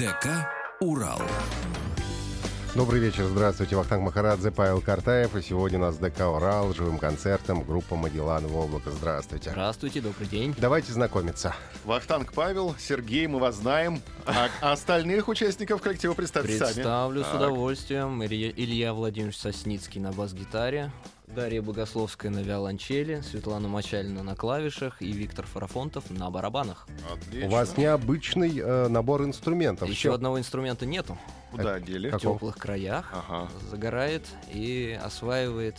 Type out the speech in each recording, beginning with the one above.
ДК «Урал». Добрый вечер, здравствуйте. Вахтанг Махарадзе, Павел Картаев. И сегодня у нас ДК «Урал» живым концертом группа «Магелланово облако». Здравствуйте. Здравствуйте, добрый день. Давайте знакомиться. Вахтанг Павел, Сергей, мы вас знаем. А а остальных участников коллектива представьте сами. Представлю с удовольствием. Илья, Илья Владимирович Сосницкий на бас-гитаре, Дарья Богословская на виолончели, Светлана Мочалина на клавишах и Виктор Фарафонтов на барабанах. Отлично. У вас необычный э, набор инструментов. Еще Чё- одного инструмента нету. Куда дели? В теплых краях Ага. загорает и осваивает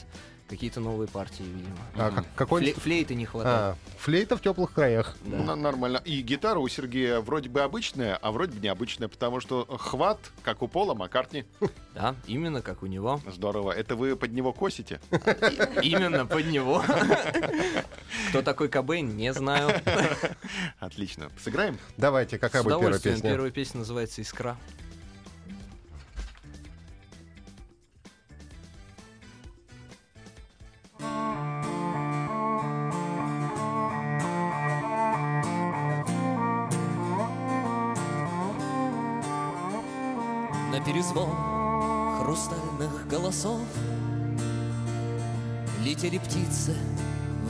какие-то новые партии, видимо. А, как- какой Фле- флейты не хватает. А, флейта в теплых краях. Да. Ну, нормально. И гитара у Сергея вроде бы обычная, а вроде бы необычная, потому что хват, как у Пола Маккартни. Да, именно как у него. Здорово. Это вы под него косите? Именно под него. Кто такой Кобейн, не знаю. Отлично. Сыграем? Давайте, какая будет первая песня? Первая песня называется «Искра». Голосов Летели птицы,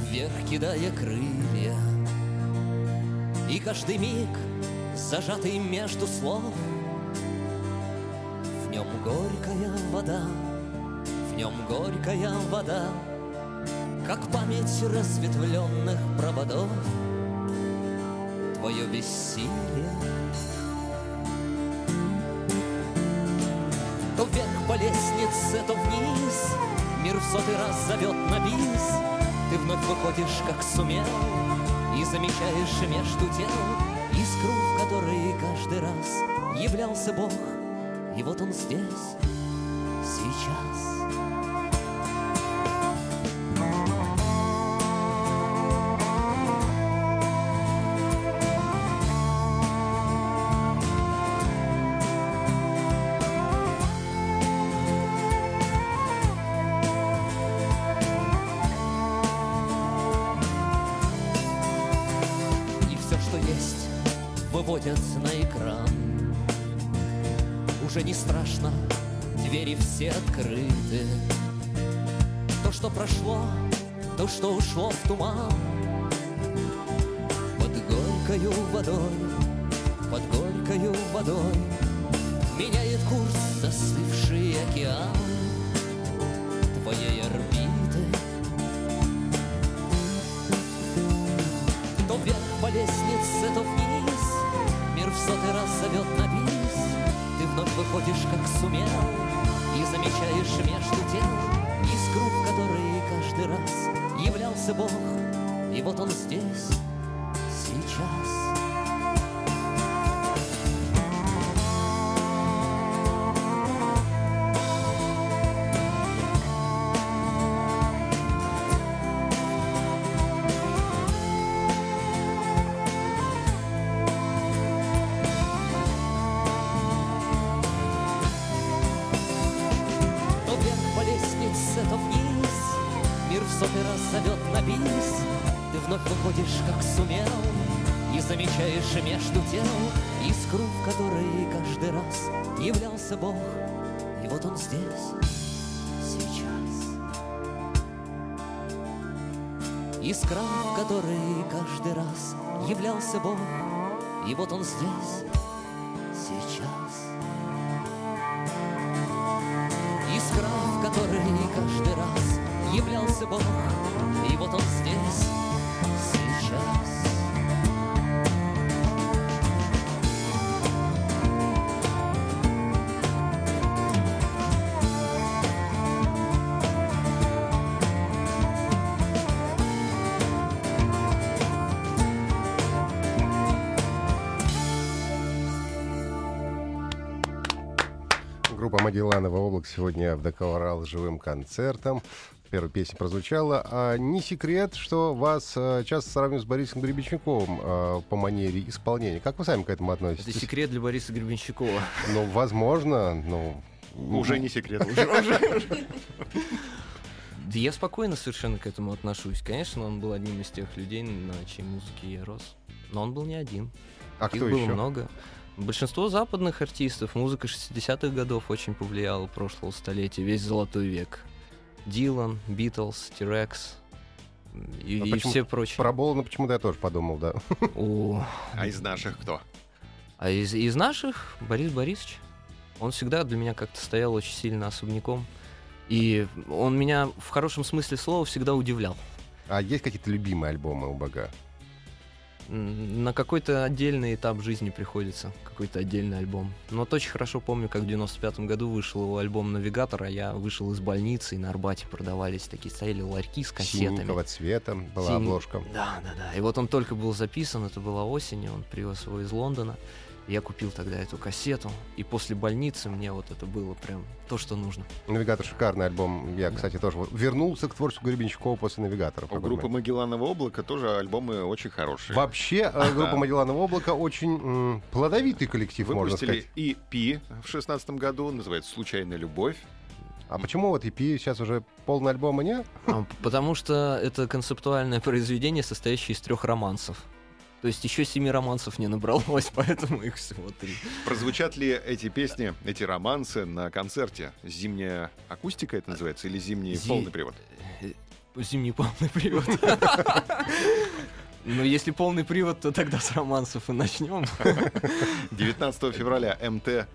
вверх кидая крылья. И каждый миг, зажатый между слов В нем горькая вода, в нем горькая вода Как память разветвленных проводов. Твое бессилие То вверх по лестнице, то вниз. Мир в сотый раз зовет на бис. Ты вновь выходишь, как сумел И замечаешь между тел Искру, в которой каждый раз Являлся Бог. И вот он здесь, сейчас Прошло, то, что ушло в туман. Под горькою водой, под горькою водой Меняет курс застывший океан. Твоей орбиты. То вверх по лестнице, то вниз Мир в сотый раз зовет на бис. Ты вновь выходишь, как сумел И замечаешь между которой каждый раз Являлся Бог. И вот он здесь, сейчас вот он здесь, сейчас. Искра, в которой каждый раз являлся Бог, Магелланова облак сегодня в с живым концертом. Первая песня прозвучала. А не секрет, что вас э, часто сравнивают с Борисом Гребенщиковым э, по манере исполнения. Как вы сами к этому Это относитесь? секрет для Бориса Гребенщикова. Ну, возможно, ну... Уже не секрет. Да я спокойно совершенно к этому отношусь. Конечно, он был одним из тех людей, на чьей музыке я рос. Но он был не один. А Их кто было еще? много. Большинство западных артистов, музыка 60-х годов очень повлияла прошлого столетия, весь золотой век. Дилан, Битлз, Тирекс и, А и почему- все прочие. Про Болана почему-то я тоже подумал, да. О, А из наших кто? А из, из наших Борис Борисович. Он всегда для меня как-то стоял очень сильно особняком. И он меня в хорошем смысле слова всегда удивлял. А есть какие-то любимые альбомы у Бога? На какой-то отдельный этап жизни приходится, какой-то отдельный альбом. Но вот очень хорошо помню, как в 95-м году вышел его альбом «Навигатор», а я вышел из больницы, и на Арбате продавались такие, стояли ларьки с кассетами. Синенького цвета была Синий- обложка. Да, да, да. И вот он только был записан, это была осень, и он привез его из Лондона. Я купил тогда эту кассету, и после больницы мне вот это было прям то, что нужно. «Навигатор» — шикарный альбом. Я, кстати, тоже вернулся к творчеству Гребенщикова после «Навигатора». У группы момент. Магелланова облака тоже альбомы очень хорошие. Вообще, э, группа Магелланова облака очень м, плодовитый коллектив, можно Выпустили сказать. EP в шестнадцатом году, называется «Случайная любовь». А почему вот EP сейчас уже полный альбома нет? А, Потому что это концептуальное произведение, состоящее из трех романсов. То есть еще семи романсов не набралось, поэтому их всего три. Прозвучат ли эти песни, эти романсы на концерте? Зимняя акустика это называется или зимний Зи- полный привод? Зимний полный привод. Ну, если полный привод, то тогда с романсов и начнем. 19 февраля МТ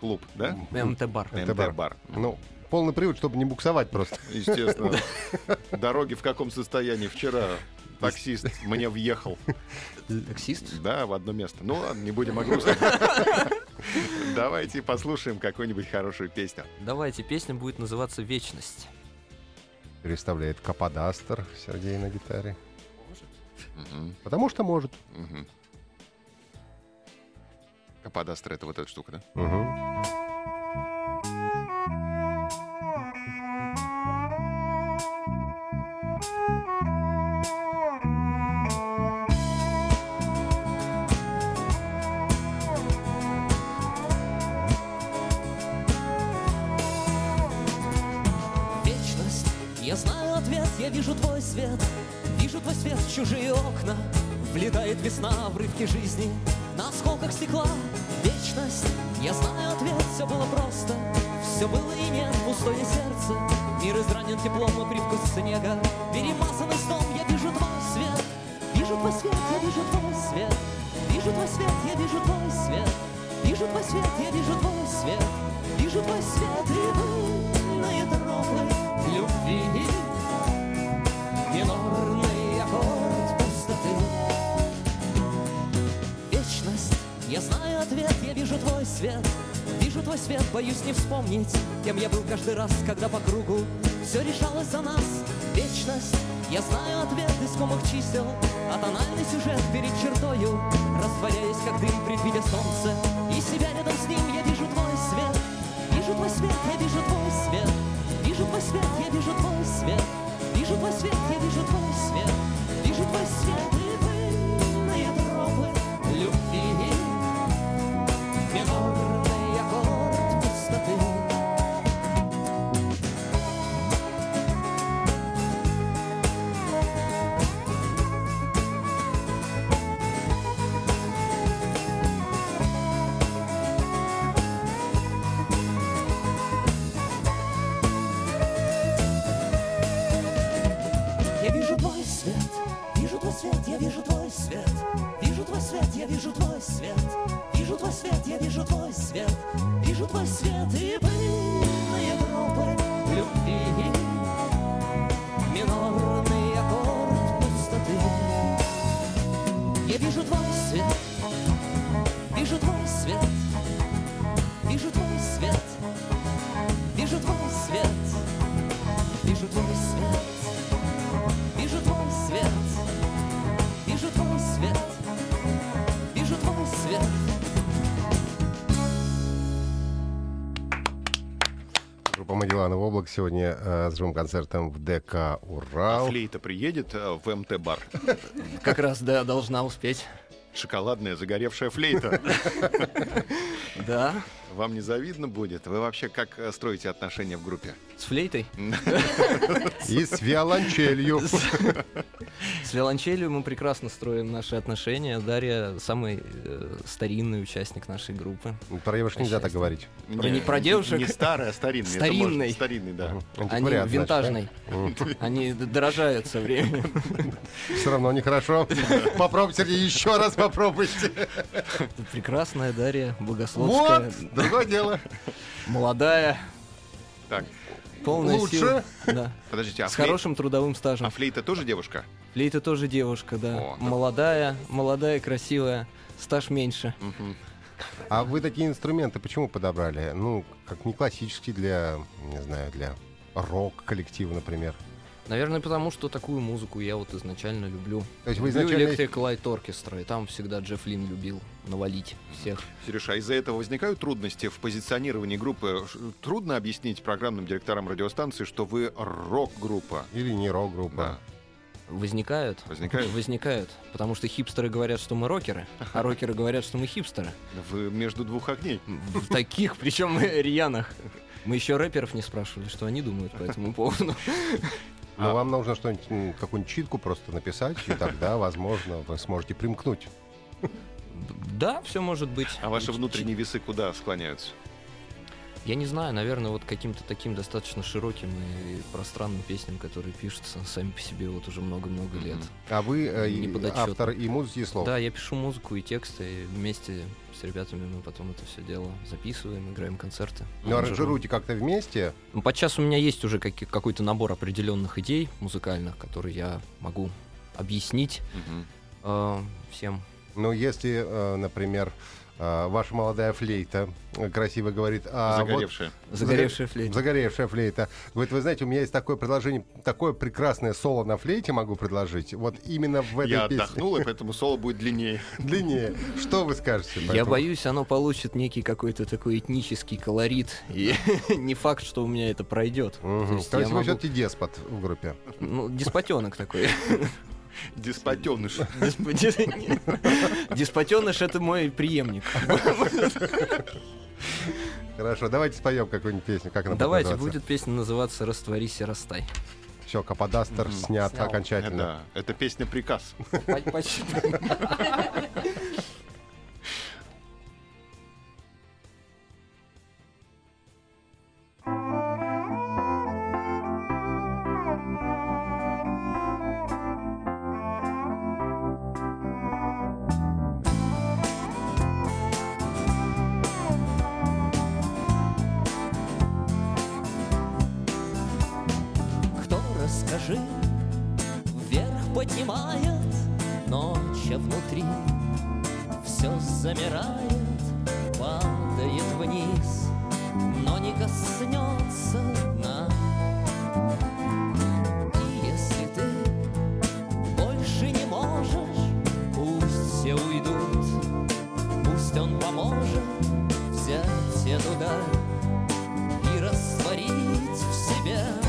клуб, да? МТ-бар. МТ-бар. бар. Ну, полный привод, чтобы не буксовать просто. Естественно. Дороги в каком состоянии? Вчера таксист мне въехал. Таксист? Да, в одно место. Ну ладно, не будем о грустном. Давайте послушаем какую-нибудь хорошую песню. Давайте, песня будет называться «Вечность». Переставляет Каподастер Сергей на гитаре. Мгм, Потому что может. мгм. Каподастр это вот эта штука, да? Мгм. Вижу твой свет Вижу твой свет в чужие окна. Влетает весна в рывки жизни На осколках стекла. Вечность, я знаю ответ, все было просто. Все было и нет, пустое сердце. Мир изранен теплом и привкус снега. Перемазанный сном, я вижу твой свет. Вижу твой свет, я вижу твой свет. Вижу твой свет, я вижу твой свет. Вижу твой свет, я вижу твой свет. Вижу твой свет и пыльные я знаю ответ, я вижу твой свет. Вижу твой свет, боюсь не вспомнить Кем я был каждый раз, когда по кругу Все решалось за нас. Вечность, я знаю ответ искомых чисел. А тональный сюжет перед чертою Растворяясь, как дым, предвидя солнце. И себя рядом с ним я вижу твой свет. Вижу твой свет, я вижу твой свет. Вижу твой свет, я вижу твой свет. Вижу твой свет, я вижу твой свет. Вижу твой свет Группа Магелланов облак сегодня э, с живым концертом в ДК А «Урал». флейта приедет э, в МТ-бар. Как раз, да, должна успеть. Шоколадная загоревшая флейта. Да, Вам не завидно будет? Вы вообще как э, строите отношения в группе? с флейтой. И с виолончелью. С виолончелью мы прекрасно строим наши отношения. Дарья самый э, старинный участник нашей группы. Про девушек нельзя так говорить. Про не- про девушек? Не старый, а старинный. Старинный. Старинный, да. Они винтажный. Они дорожают со временем. Все равно нехорошо. Попробуйте, еще раз попробуйте. Прекрасная Дарья, богословская, Вот, другое дело. молодая, Так, полная Лучше. сил. Да. подождите, а, С флей- хорошим трудовым а стажем. флейта тоже девушка? Флейта тоже девушка, да. О, да. Молодая, молодая, красивая. Стаж меньше. Мгм. А вы такие инструменты почему подобрали? Ну, как не классические для, не знаю, для рок-коллектива, например. Наверное, потому что такую музыку я вот изначально люблю. То есть вы люблю изначально... Electric Light Orchestra, и там всегда Джефф Лин любил навалить всех. Сереж, а из-за этого возникают трудности в позиционировании группы? Трудно объяснить программным директорам радиостанции, что вы рок-группа. Или не рок-группа. Да. Возникают. Возникают? Возникают. Потому что хипстеры говорят, что мы рокеры, а рокеры говорят, что мы хипстеры. Вы между двух огней. В таких, причем рьяных. Мы еще рэперов не спрашивали, что они думают по этому поводу. Но А- вам нужно что-нибудь, какую-нибудь читку просто написать, и тогда, возможно, вы сможете примкнуть. Да, все может быть. А ваши внутренние весы куда склоняются? Я не знаю, наверное, вот каким-то таким достаточно широким и пространным песням, которые пишутся сами по себе вот уже много-много лет. А вы э, и автор и музыки, и слов. Да, я пишу музыку и тексты, и вместе с ребятами мы потом это все дело записываем, играем концерты. Но аранжируем. аранжируете как-то вместе. Ну, Подчас у меня есть уже каки- какой-то набор определенных идей музыкальных, которые я могу объяснить Мгм. э, всем. Но если, э, например, ваша молодая флейта э, красиво говорит... А вот Загоревшая. Загоревшая флейта. Загоревшая флейта. Говорит, вы знаете, у меня есть такое предложение, такое прекрасное соло на флейте могу предложить. Вот именно в этой Я песне. отдохнул, и поэтому соло будет длиннее. Длиннее. Что вы скажете? Я боюсь, оно получит некий какой-то такой этнический колорит, и не факт, что у меня это пройдет. То есть я вы все-таки деспот в группе. Ну, деспотенок такой. Деспотеныш. Деспотеныш это мой преемник. Хорошо, давайте споем какую-нибудь песню. Как она Давайте, будет песня называться «Растворись и растай». Все, Каподастер снят Снял. окончательно. Да, это песня приказ. Поднимает Ночь, а внутри? Все замирает Падает вниз, но не коснется дна. И если ты больше не можешь Пусть все уйдут, пусть он поможет Взять эту даль и растворить в себе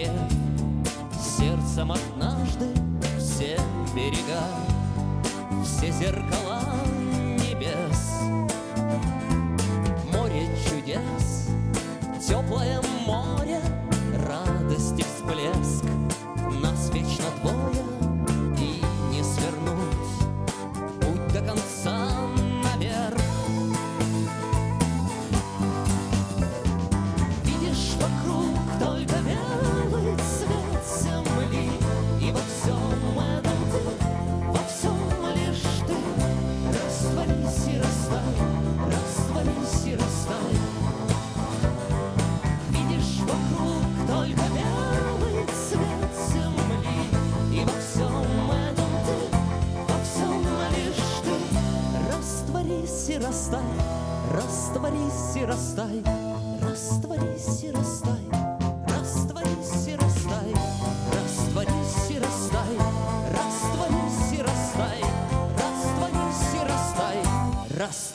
подогрев сердцем однажды Все берега, все зеркала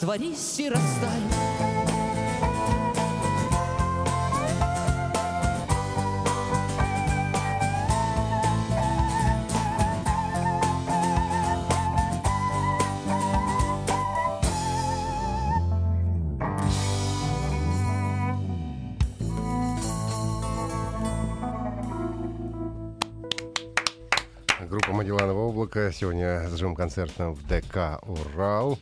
растворись и растай. Группа Магелланово облако сегодня с концертом в ДК «Урал».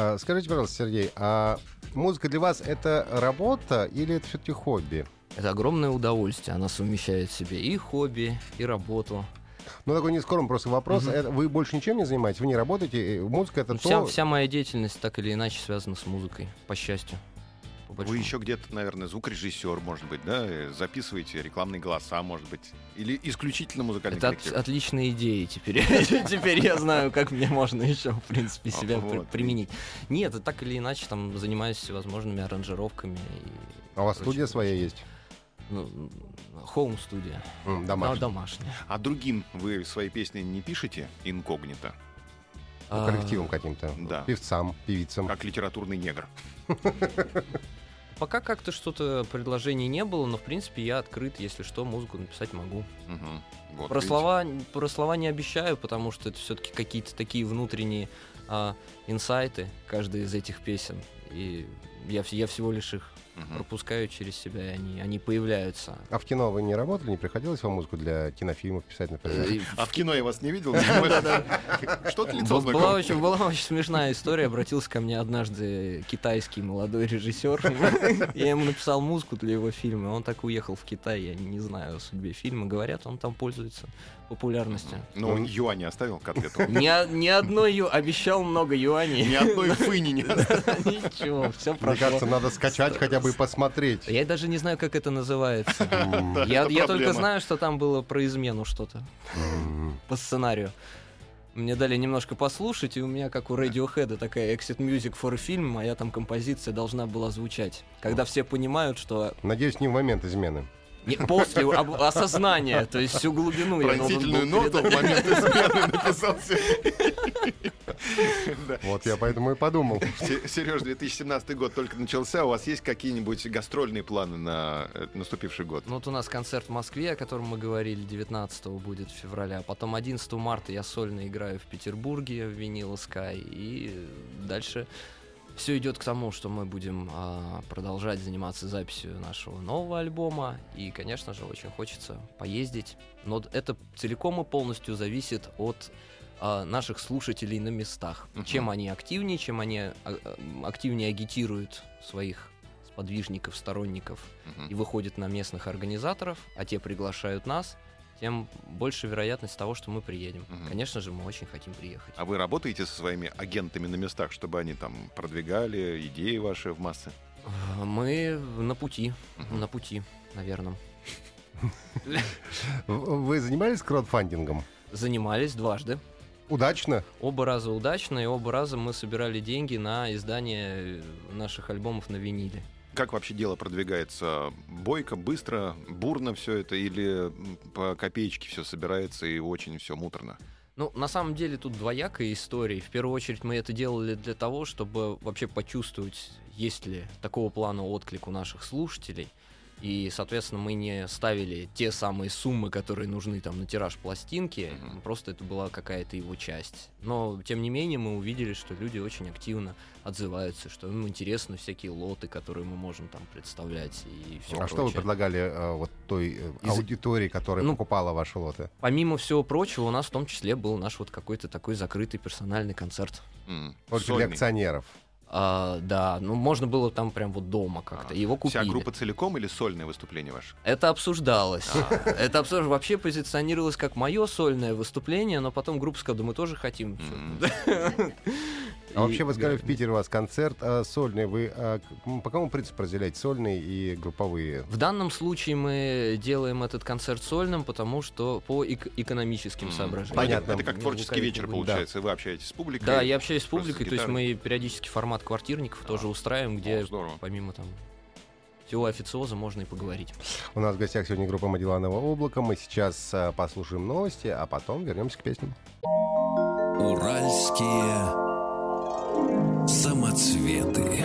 А, скажите, пожалуйста, Сергей, а музыка для вас это работа или это все-таки хобби? Это огромное удовольствие. Она совмещает в себе и хобби, и работу. Ну, такой нескромный просто вопрос. Это вы больше ничем не занимаетесь? Вы не работаете? Музыка это Ну, то... Вся, вся моя деятельность так или иначе связана с музыкой, по счастью. По Вы большому. еще где-то, наверное, звукорежиссер, может быть, да? э, Записываете рекламные голоса, может быть. Или исключительно музыкальный Это от- отличные идеи теперь. Теперь я знаю, как мне можно еще, в принципе, себя Вот. применить. Нет, так или иначе там занимаюсь всевозможными аранжировками. А у вас студия своя есть? Ну, хоум-студия. Домашняя. домашняя. А другим вы свои песни не пишете инкогнито, Ну, Коллективом каким-то? да. Певцам, певицам? как литературный негр? Пока как-то что-то предложений не было, но в принципе я открыт, если что, музыку написать могу. Мгм. Вот, Про видите. слова, про слова не обещаю, потому что это все-таки какие-то такие внутренние а, инсайты каждой из этих песен. И я, я всего лишь их Мгм. пропускаю через себя, и они, они появляются. А в кино вы не работали? Не приходилось вам музыку для кинофильмов писать, например? И А в кино я вас не видел? Что-то лицо была очень смешная история. Обратился ко мне однажды китайский молодой режиссер. Я ему написал музыку для его фильма. Он так уехал в Китай. Я не знаю о судьбе фильма. Говорят, он там пользуется популярностью. Ну, юани оставил котлету. Ни, ни одной ю... обещал много юаней. Ни одной фыни не оставил. Ничего, все Мне прошло. кажется, надо скачать хотя бы и посмотреть. Я даже не знаю, как это называется. Я, только знаю, что там было про измену что-то по сценарию. Мне дали немножко послушать, и у меня, как у Radiohead, такая exit music for film, моя там композиция должна была звучать. Когда все понимают, что Надеюсь, не в момент измены. Не, после об- осознания, то есть всю глубину я должен был Пронзительную ноту в момент измены написал. Вот я поэтому и подумал. Се- Сереж, 2017 год только начался. У вас есть какие-нибудь гастрольные планы на э, наступивший год? Ну, вот у нас концерт в Москве, о котором мы говорили, 19 будет февраля. Потом 11 марта я сольно играю в Петербурге в Винила Sky. И дальше все идет к тому, что мы будем а, продолжать заниматься записью нашего нового альбома. И, конечно же, очень хочется поездить. Но это целиком и полностью зависит от а, наших слушателей на местах. Мгм. Чем они активнее, чем они а, активнее агитируют своих сподвижников, сторонников Мгм. и выходит на местных организаторов, а те приглашают нас, тем больше вероятность того, что мы приедем. Мгм. Конечно же, мы очень хотим приехать. А вы работаете со своими агентами на местах, чтобы они там продвигали идеи ваши в массы? Мы на пути, Мгм. на пути, наверное. Вы занимались краудфандингом? Занимались дважды. Удачно? Оба раза удачно, и оба раза мы собирали деньги на издание наших альбомов на виниле. Как вообще дело продвигается? Бойко, быстро, бурно все это или по копеечке все собирается и очень все муторно? Ну, на самом деле тут двоякая история. В первую очередь мы это делали для того, чтобы вообще почувствовать, есть ли такого плана отклик у наших слушателей. И, соответственно, мы не ставили те самые суммы, которые нужны там на тираж пластинки. Мгм. Просто это была какая-то его часть. Но, тем не менее, мы увидели, что люди очень активно отзываются, что им интересны всякие лоты, которые мы можем там представлять и все А что вы предлагали э, вот той э, Из- аудитории, которая Ну, покупала ваши лоты? Помимо всего прочего, у нас в том числе был наш вот какой-то такой закрытый персональный концерт. М, Только для акционеров. А, да, ну можно было там прям вот дома как-то. А, Его купили. Вся группа целиком или сольное выступление ваше? Это обсуждалось. А. Это обсуждалось. Вообще позиционировалось как мое сольное выступление, но потом группа сказала, да мы тоже хотим. А вообще вы сказали, И- в Питере у вас концерт а, сольный. Вы а, по какому принципу разделяете сольные и групповые? В данном случае мы делаем этот концерт сольным, потому что по эк- экономическим соображениям. Понятно. Это как Не творческий вечер получается. Вы общаетесь с публикой. Да, я общаюсь с публикой, то есть мы периодически формат квартирников тоже устраиваем, где О, помимо там всего официоза можно и поговорить. У нас в гостях сегодня группа Магелланового облака. Мы сейчас а, послушаем новости, а потом вернемся к песням. Уральские самоцветы.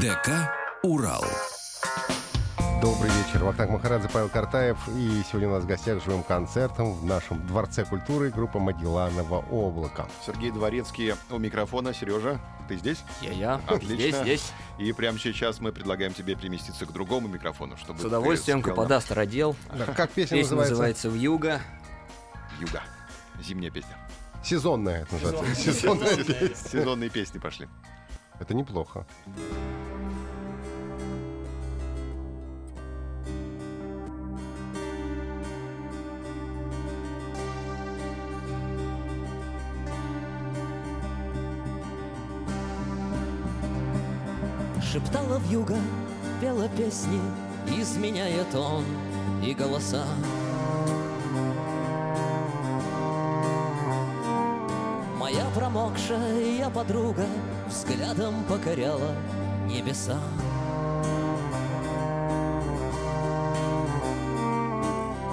ДК «Урал». Добрый вечер. Вахтанг Махарадзе, Павел Картаев. И сегодня у нас в гостях живым концертом в нашем Дворце культуры группа Магелланова облака. Сергей Дворецкий у микрофона. Сережа, ты здесь? Я-я, Отлично. здесь, здесь. И прямо сейчас мы предлагаем тебе переместиться к другому микрофону, чтобы С удовольствием спел Капода Стародел. Да, как песня, Песня называется? называется «Вьюга». на Юга. Зимняя песня. Сезонная это называется. Сезонная песня. Сезонные песни пошли. Это неплохо. Шептала вьюга, пела песни, изменяя тон и голоса. Моя промокшая подруга взглядом покоряла небеса.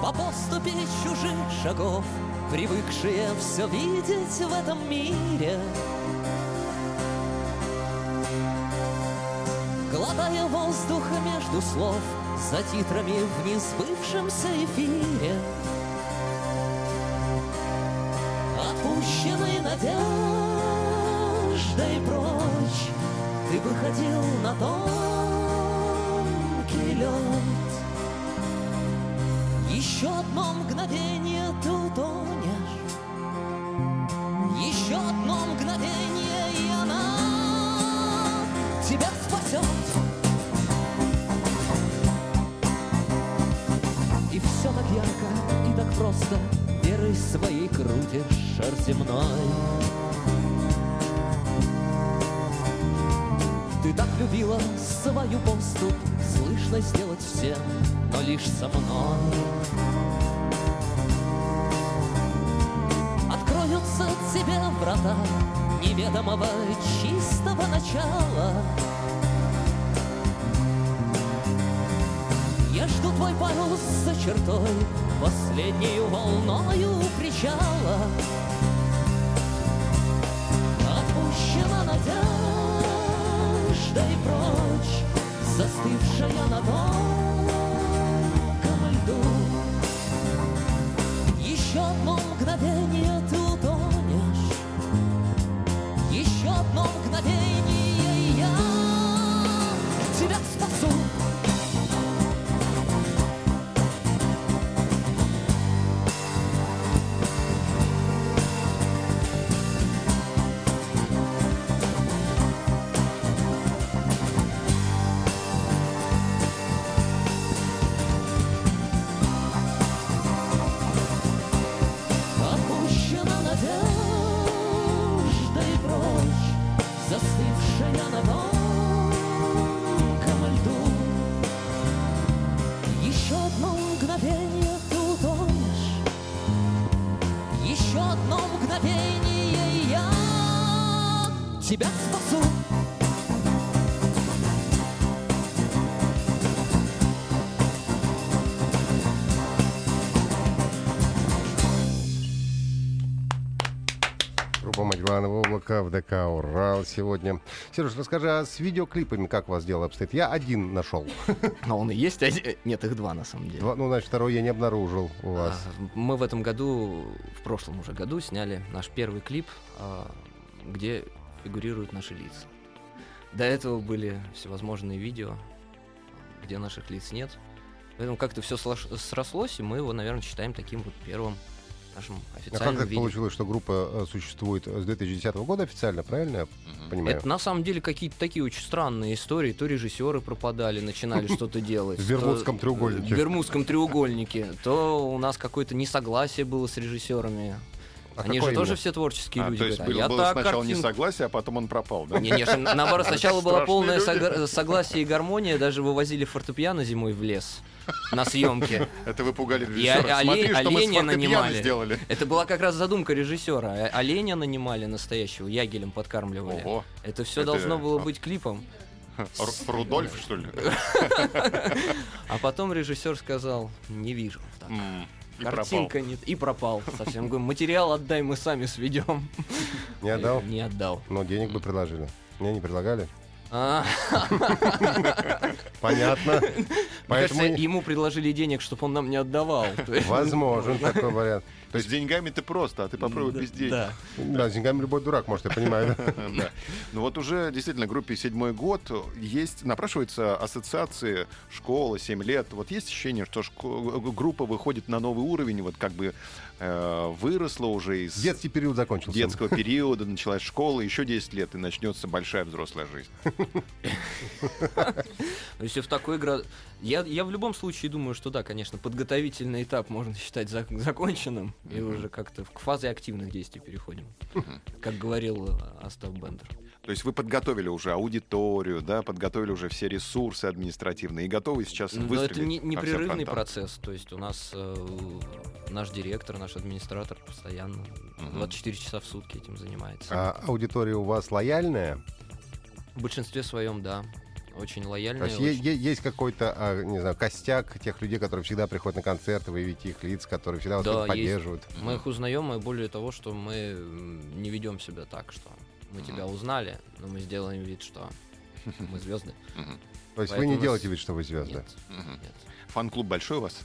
По поступе чужих шагов, привыкшие все видеть в этом мире, Глотая воздух между слов За титрами в несбывшемся эфире. Отпущенной надеждой прочь Ты выходил на тонкий лед. Еще одно мгновение ты утонешь. Еще одно мгновение и она тебя спасет. Просто верой своей крутишь шар земной. Ты так любила свою поступ, слышно сделать всем, но лишь со мной. Откроются тебе врата неведомого чистого начала. Я жду твой парус за чертой, последнею волною причала. Отпущена надеждой прочь, застывшая на тонком льду. Еще одно мгновение в ДК Урал сегодня. Сереж, расскажи, а с видеоклипами как у вас дело обстоит? Я один нашел. А он и есть один? Нет, их два на самом деле. Два- Ну, значит, второй я не обнаружил у вас. А, Мы в этом году, в прошлом уже году, сняли наш первый клип, а, где фигурируют наши лица. До этого были всевозможные видео, где наших лиц нет. Поэтому как-то все срослось, и мы его, наверное, считаем таким вот первым нашим А как официальным так видео. получилось, что группа э, существует с 2010 года официально, правильно я понимаю? Это на самом деле какие-то такие очень странные истории. То режиссеры пропадали, начинали что-то делать. В Бермудском треугольнике. В Бермудском треугольнике. То у нас какое-то несогласие было с режиссерами. А Они же тоже именно? все творческие А, люди. то есть говорят, было, «Я было так сначала картинку несогласие, а потом он пропал, да? Не, не, наоборот, сначала была Страшные полная люди. сога- согласие и гармония, даже вывозили фортепиано зимой в лес на съемке. Это вы пугали И режиссера. оле- Смотри, что мы с оленя нанимали. сделали. Это была как раз задумка режиссера. О- Оленя нанимали настоящего, ягелем подкармливали. Ого. Это все Это- должно было быть клипом. Р- Рудольф, что ли? А потом режиссер сказал, не вижу. Так, И пропал. Картинка нет. И пропал совсем. Говорю, материал отдай, мы сами сведем. Не отдал? Не отдал. Но денег бы предложили. Мне не предлагали? Понятно. Поэтому кажется, ему предложили денег, чтобы он нам не отдавал. Возможен такой вариант. То есть деньгами ты просто, а ты попробуй без денег. Да. Да, с деньгами любой дурак, может, я понимаю. да? Да. Ну вот уже действительно группе седьмой год есть, напрашивается ассоциации школа, 7 лет. Вот есть ощущение, что группа выходит на новый уровень, вот как бы э, выросла уже из Детский период закончился. детского периода, началась школа, еще 10 лет, и начнется большая взрослая жизнь. Если в такой. Я, я в любом случае думаю, что да, конечно, подготовительный этап можно считать зак- законченным, и уже как-то к фазе активных действий переходим. Как говорил э, Остап Бендер. То есть вы подготовили уже аудиторию, да, подготовили уже все ресурсы административные и готовы сейчас Но выстрелить это не- непрерывный процесс. То есть у нас э, наш директор, наш администратор постоянно Мгм. 24 часа в сутки этим занимается. А аудитория у вас лояльная? В большинстве своем, да. Очень То лояльная. есть очень- е- есть какой-то, а, не знаю, костяк тех людей, которые всегда приходят на концерты, вы видите их лиц, которые всегда вас Да, как-то есть. поддерживают. Мы их узнаем, и более того, что мы не ведем себя так, что мы тебя узнали, но мы сделаем вид, что мы звезды. То есть вы не делаете вид, что вы звезды. Нет. Фан-клуб большой у вас?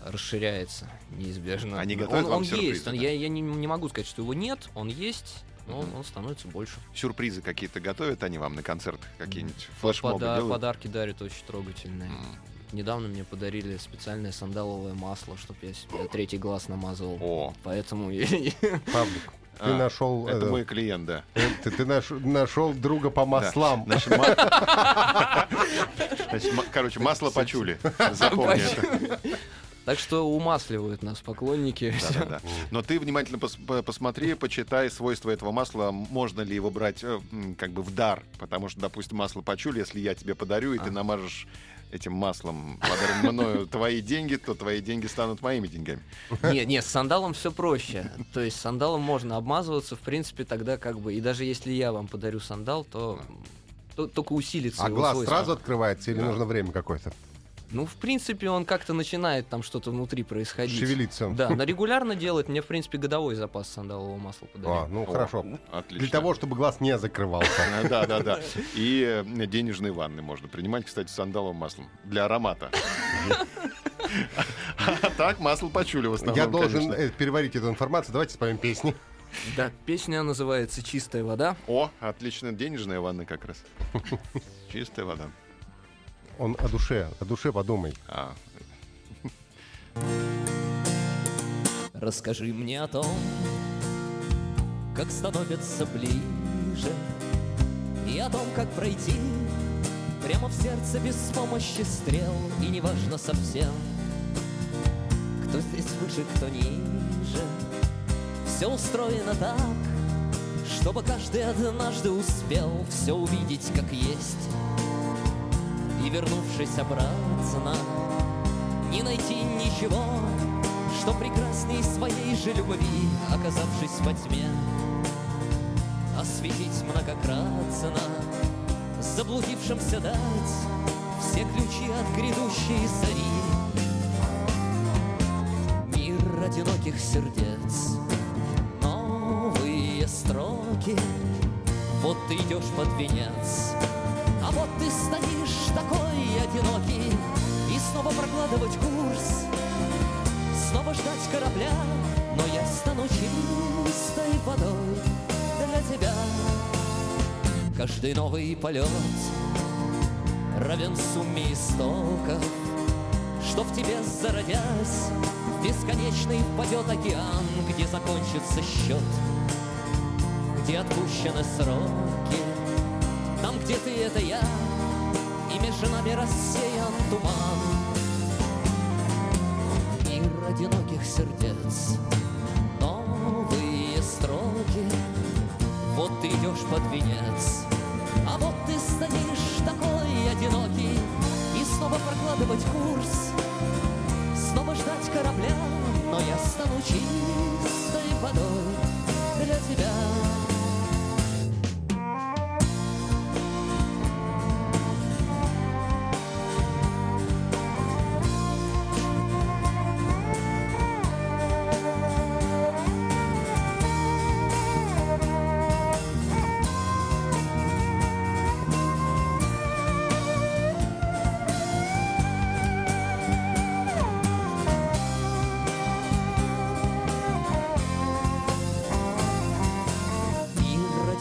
Расширяется неизбежно. Они Он- готовят он, вам он сюрпризы, есть. Он- я, я не, не могу сказать, что его нет. Он есть, но Мгм. он становится больше. Сюрпризы какие-то готовят они вам на концертах? Какие-нибудь флешмобы Пода- делают? подарки дарят очень трогательные. М. Недавно мне подарили специальное сандаловое масло, чтобы я себе третий глаз намазывал. О, Поэтому Павлик, ты А, нашел... это э, мой клиент, да. Ты, ты наш- нашел друга по маслам. Значит, ма- Значит, ма- короче, масло почули. Запомни это. Так что умасливают нас поклонники. Но ты внимательно пос- по- посмотри, почитай свойства этого масла. Можно ли его брать э, как бы в дар? Потому что, допустим, масло почули, если я тебе подарю, и ты А. намажешь намажешь этим маслом, подарим мною твои деньги, то твои деньги станут моими деньгами. Нет, нет, с сандалом все проще. То есть с сандалом можно обмазываться, в принципе, тогда как бы. И даже если я вам подарю сандал, то, то только усилится А его глаз свойство. сразу открывается или Да. нужно время какое-то? Ну, в принципе, он как-то начинает там что-то внутри происходить. Шевелиться. Да, но регулярно делать мне, в принципе, годовой запас сандалового масла А, подарили. ну О, хорошо. Отлично. Для того, чтобы глаз не закрывался. Да, да, да. И э, денежные ванны можно принимать, кстати, с сандаловым маслом. Для аромата. А так масло почули в основном, Я должен э, переварить эту информацию. Давайте споем песни. Да, песня называется «Чистая вода». О, отлично, денежная ванна как раз. Чистая вода. Он о душе, о душе подумай. А, Расскажи мне о том, как становятся ближе, И о том, как пройти прямо в сердце без помощи стрел, И неважно совсем, кто здесь выше, кто ниже. Все устроено так, чтобы каждый однажды успел Все увидеть как есть, и вернувшись обратно, не найти ничего, что прекрасней своей же любви, оказавшись во тьме, осветить многократно, заблудившимся дать все ключи от грядущей зари. Мир одиноких сердец, новые строки, вот ты идешь под венец, ты стоишь такой одинокий, и снова прокладывать курс, снова ждать корабля, но я стану чистой водой для тебя. Каждый новый полет равен сумме истоков, что в тебе зародясь бесконечный впадет океан, где закончится счет, где отпущены сроки, там, где ты — это я, нами рассеян туман. Мир одиноких сердец. Новые строки. Вот ты идешь под венец. А вот ты станешь такой одинокий. И снова прокладывать курс. Снова ждать корабля Но я стану чьим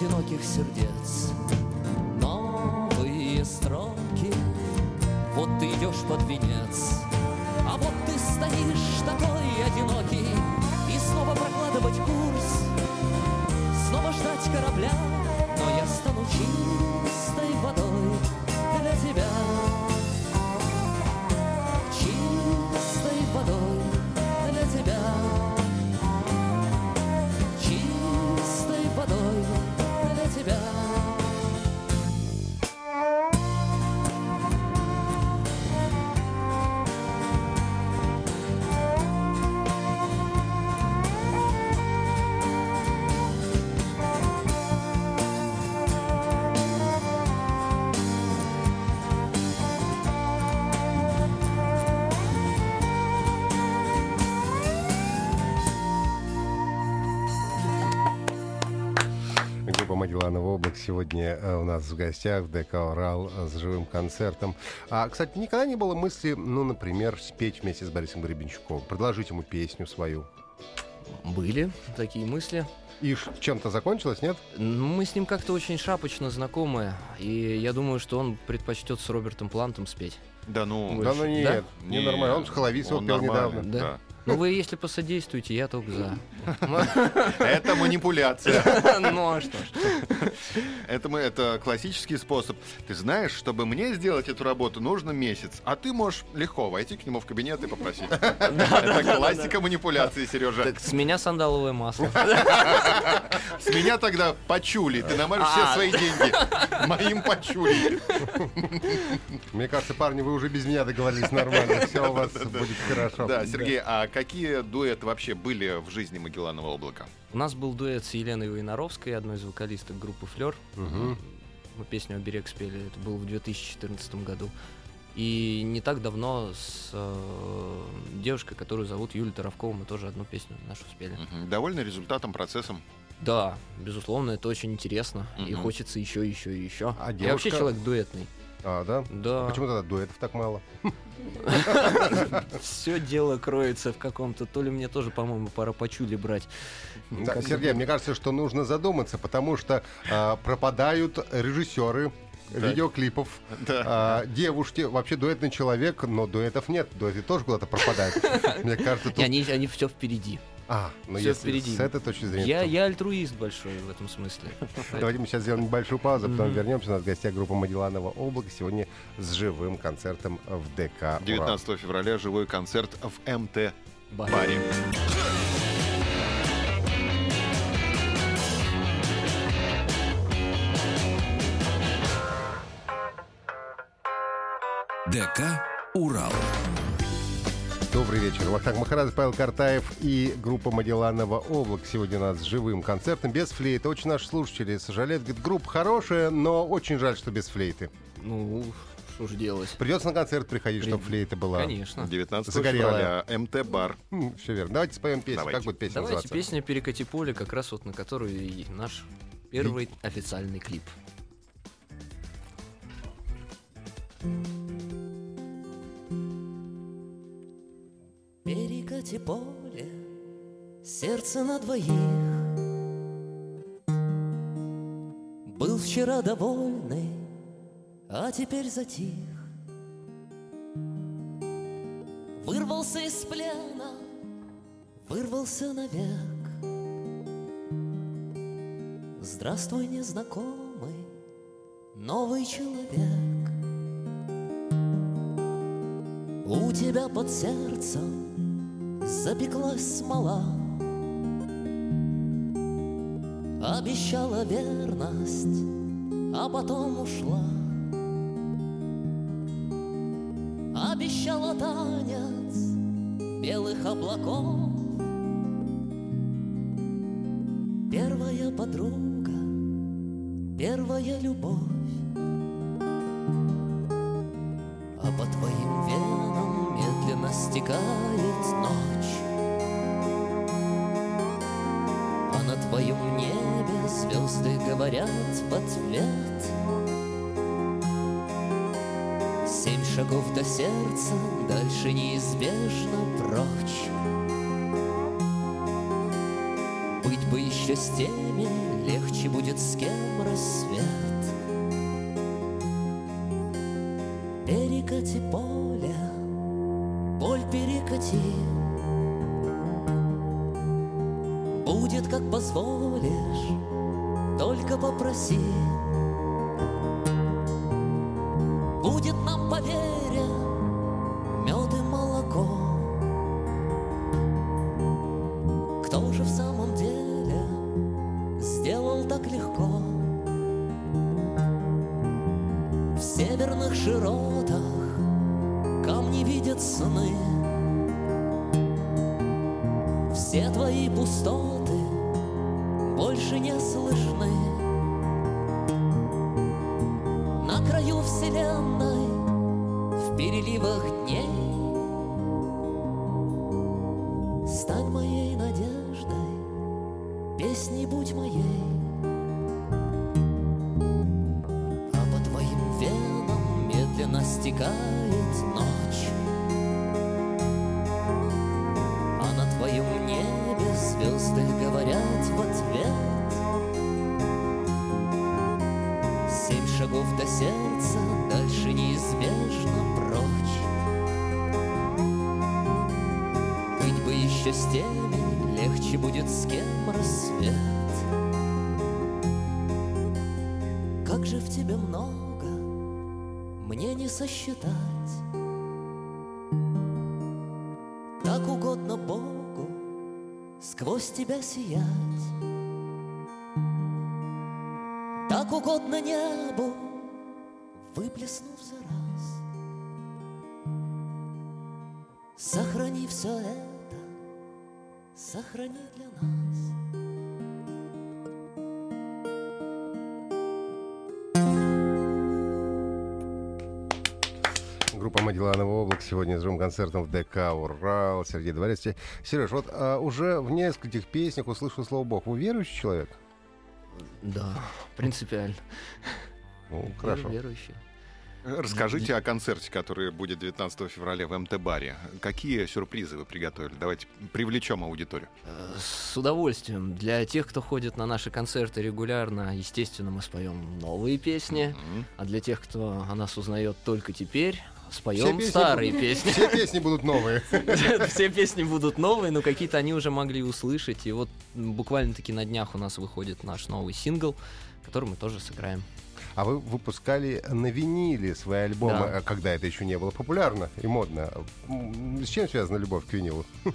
одиноких сердец. Новые строки. Вот ты идешь под венец А вот ты стоишь такой одинокий сегодня э, у нас в гостях в ДК «Урал» с живым концертом. А, кстати, никогда не было мысли, ну, например, спеть вместе с Борисом Гребенщиковым, предложить ему песню свою. Были такие мысли. И чем-то закончилось, нет? Ну, Мы с ним как-то очень шапочно знакомы, и я думаю, что он предпочтет с Робертом Плантом спеть. Да ну... да ну да? нет, не нормально. Он с он пел недавно. Да. Ну вы, если посодействуете, я только за. Это манипуляция. Ну а что ж. Это, мы, это классический способ. Ты знаешь, чтобы мне сделать эту работу, нужно месяц. А ты можешь легко войти к нему в кабинет и попросить. Это классика манипуляции, Сережа. Так с меня сандаловое масло. С меня тогда почули. Ты намажешь все А. свои деньги. Моим почули. Мне кажется, парни, вы уже без меня договорились нормально. Все у вас будет хорошо. Да, Сергей, а какие дуэты вообще были в жизни Магелланова облака? У нас был дуэт с Еленой Войнаровской, одной из вокалисток группы Флер. Мгм. Мы песню «Оберег» спели, это было в 2014 году. И не так давно с э, девушкой, которую зовут Юлия Таровкова, мы тоже одну песню нашу спели. Мгм. Довольны результатом, процессом? Да, безусловно, это очень интересно. И Мгм. хочется еще, еще и еще. А Я вообще девушка- человек дуэтный. А, да? Да. Почему тогда дуэтов так мало? Все дело кроется в каком-то. То ли мне тоже, по-моему, пора почули брать. Да, Как- Сергей, мне кажется, что нужно задуматься, потому что а, пропадают режиссеры видеоклипов, Да. а, девушки, вообще дуэтный человек, но дуэтов нет, дуэты тоже куда-то пропадают. Мне кажется, тут... они, они все впереди. А, ну всё если впереди. с этой точки зрения... Я, то- я альтруист большой в этом смысле. Давайте мы сейчас сделаем небольшую паузу, потом Мгм. вернемся. У нас в гостях группа Магелланова облако сегодня с живым концертом в ДК. «Урал». 19 февраля живой концерт в МТ баре. ДК «Урал». Добрый вечер. Вахтанг Махарадзе, Павел Картаев и группа Магелланова облак сегодня у нас с живым концертом без флейты. Очень наши слушатели сожалеют. Говорят, группа хорошая, но очень жаль, что без флейты. Ну, что ж делать? Придется на концерт приходить, При- чтобы флейта была. Конечно. 19 Загорелая. февраля МТ бар. Все верно. Давайте споем песню. Давайте. Как будет песня Давайте называться? песня «Перекати поле», как раз вот на которую и наш первый официальный клип. Перекати поле, сердце на двоих. Был вчера довольный, а теперь затих. Вырвался из плена, вырвался навек. Здравствуй, незнакомый, новый человек. У тебя под сердцем запеклась смола, Обещала верность, а потом ушла. Обещала танец белых облаков. Первая подруга, первая любовь стекает ночь. А на твоем небе звезды говорят в ответ. Семь шагов до сердца, дальше неизбежно прочь. Быть бы еще с теми, легче будет с кем рассвет. Перекати поле, перекати Будет как позволишь, только попроси шагов до сердца, дальше неизбежно прочь. Быть бы еще с теми, легче будет с кем рассвет. Как же в тебе много, мне не сосчитать? Так угодно Богу сквозь тебя сиять угодно небу, выплеснув за раз Сохрани все это, сохрани для нас Группа Магеллановый облак сегодня с живым концертом в ДК «Урал». Сергей Дворецкий. Сереж, вот а, уже в нескольких песнях услышал слово «Бог». Вы верующий человек? Да, принципиально. Ну, хорошо. Верующий. Расскажите о концерте, который будет 19 февраля в МТ-баре. Какие сюрпризы вы приготовили? Давайте привлечем аудиторию. Э, С удовольствием. Для тех, кто ходит на наши концерты регулярно, естественно, мы споем новые песни. Мгм. А для тех, кто о нас узнает только теперь, споем старые песни. Все песни будут новые. Все песни будут новые, но какие-то они уже могли услышать. И вот буквально-таки на днях у нас выходит наш новый сингл, который мы тоже сыграем. А вы выпускали на виниле свои альбомы, Да. когда это еще не было популярно и модно. С чем связана любовь к винилу? Э,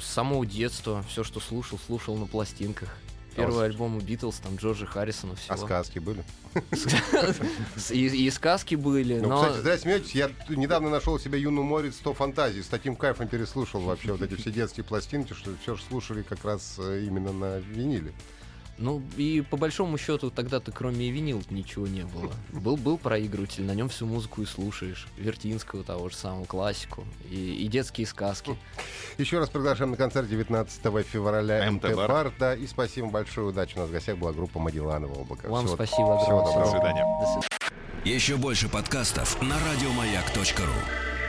С самого детства все, что слушал, слушал на пластинках. Первый А, альбом у Битлз, там Джорджа Харрисона, А всего. сказки были? И, сказки были, Ну, но... кстати, зря смеетесь, я недавно нашел себе юную Морец 100 фантазий. С таким кайфом переслушал вообще вот эти все детские пластинки, что все же слушали как раз э, именно на виниле. Ну, и по большому счету тогда-то кроме винил ничего не было. Был, был проигрыватель, на нем всю музыку и слушаешь. Вертинского того же самого, классику. И, и детские сказки. Еще раз приглашаем на концерт 19 февраля МТ МТ Бар. Бар. Да, и спасибо большое, удачи. У нас в гостях была группа Магелланова облако. Вам Всего- спасибо всего огромное. доброго. До свидания. До свидания. Еще больше подкастов на радиомаяк.ру.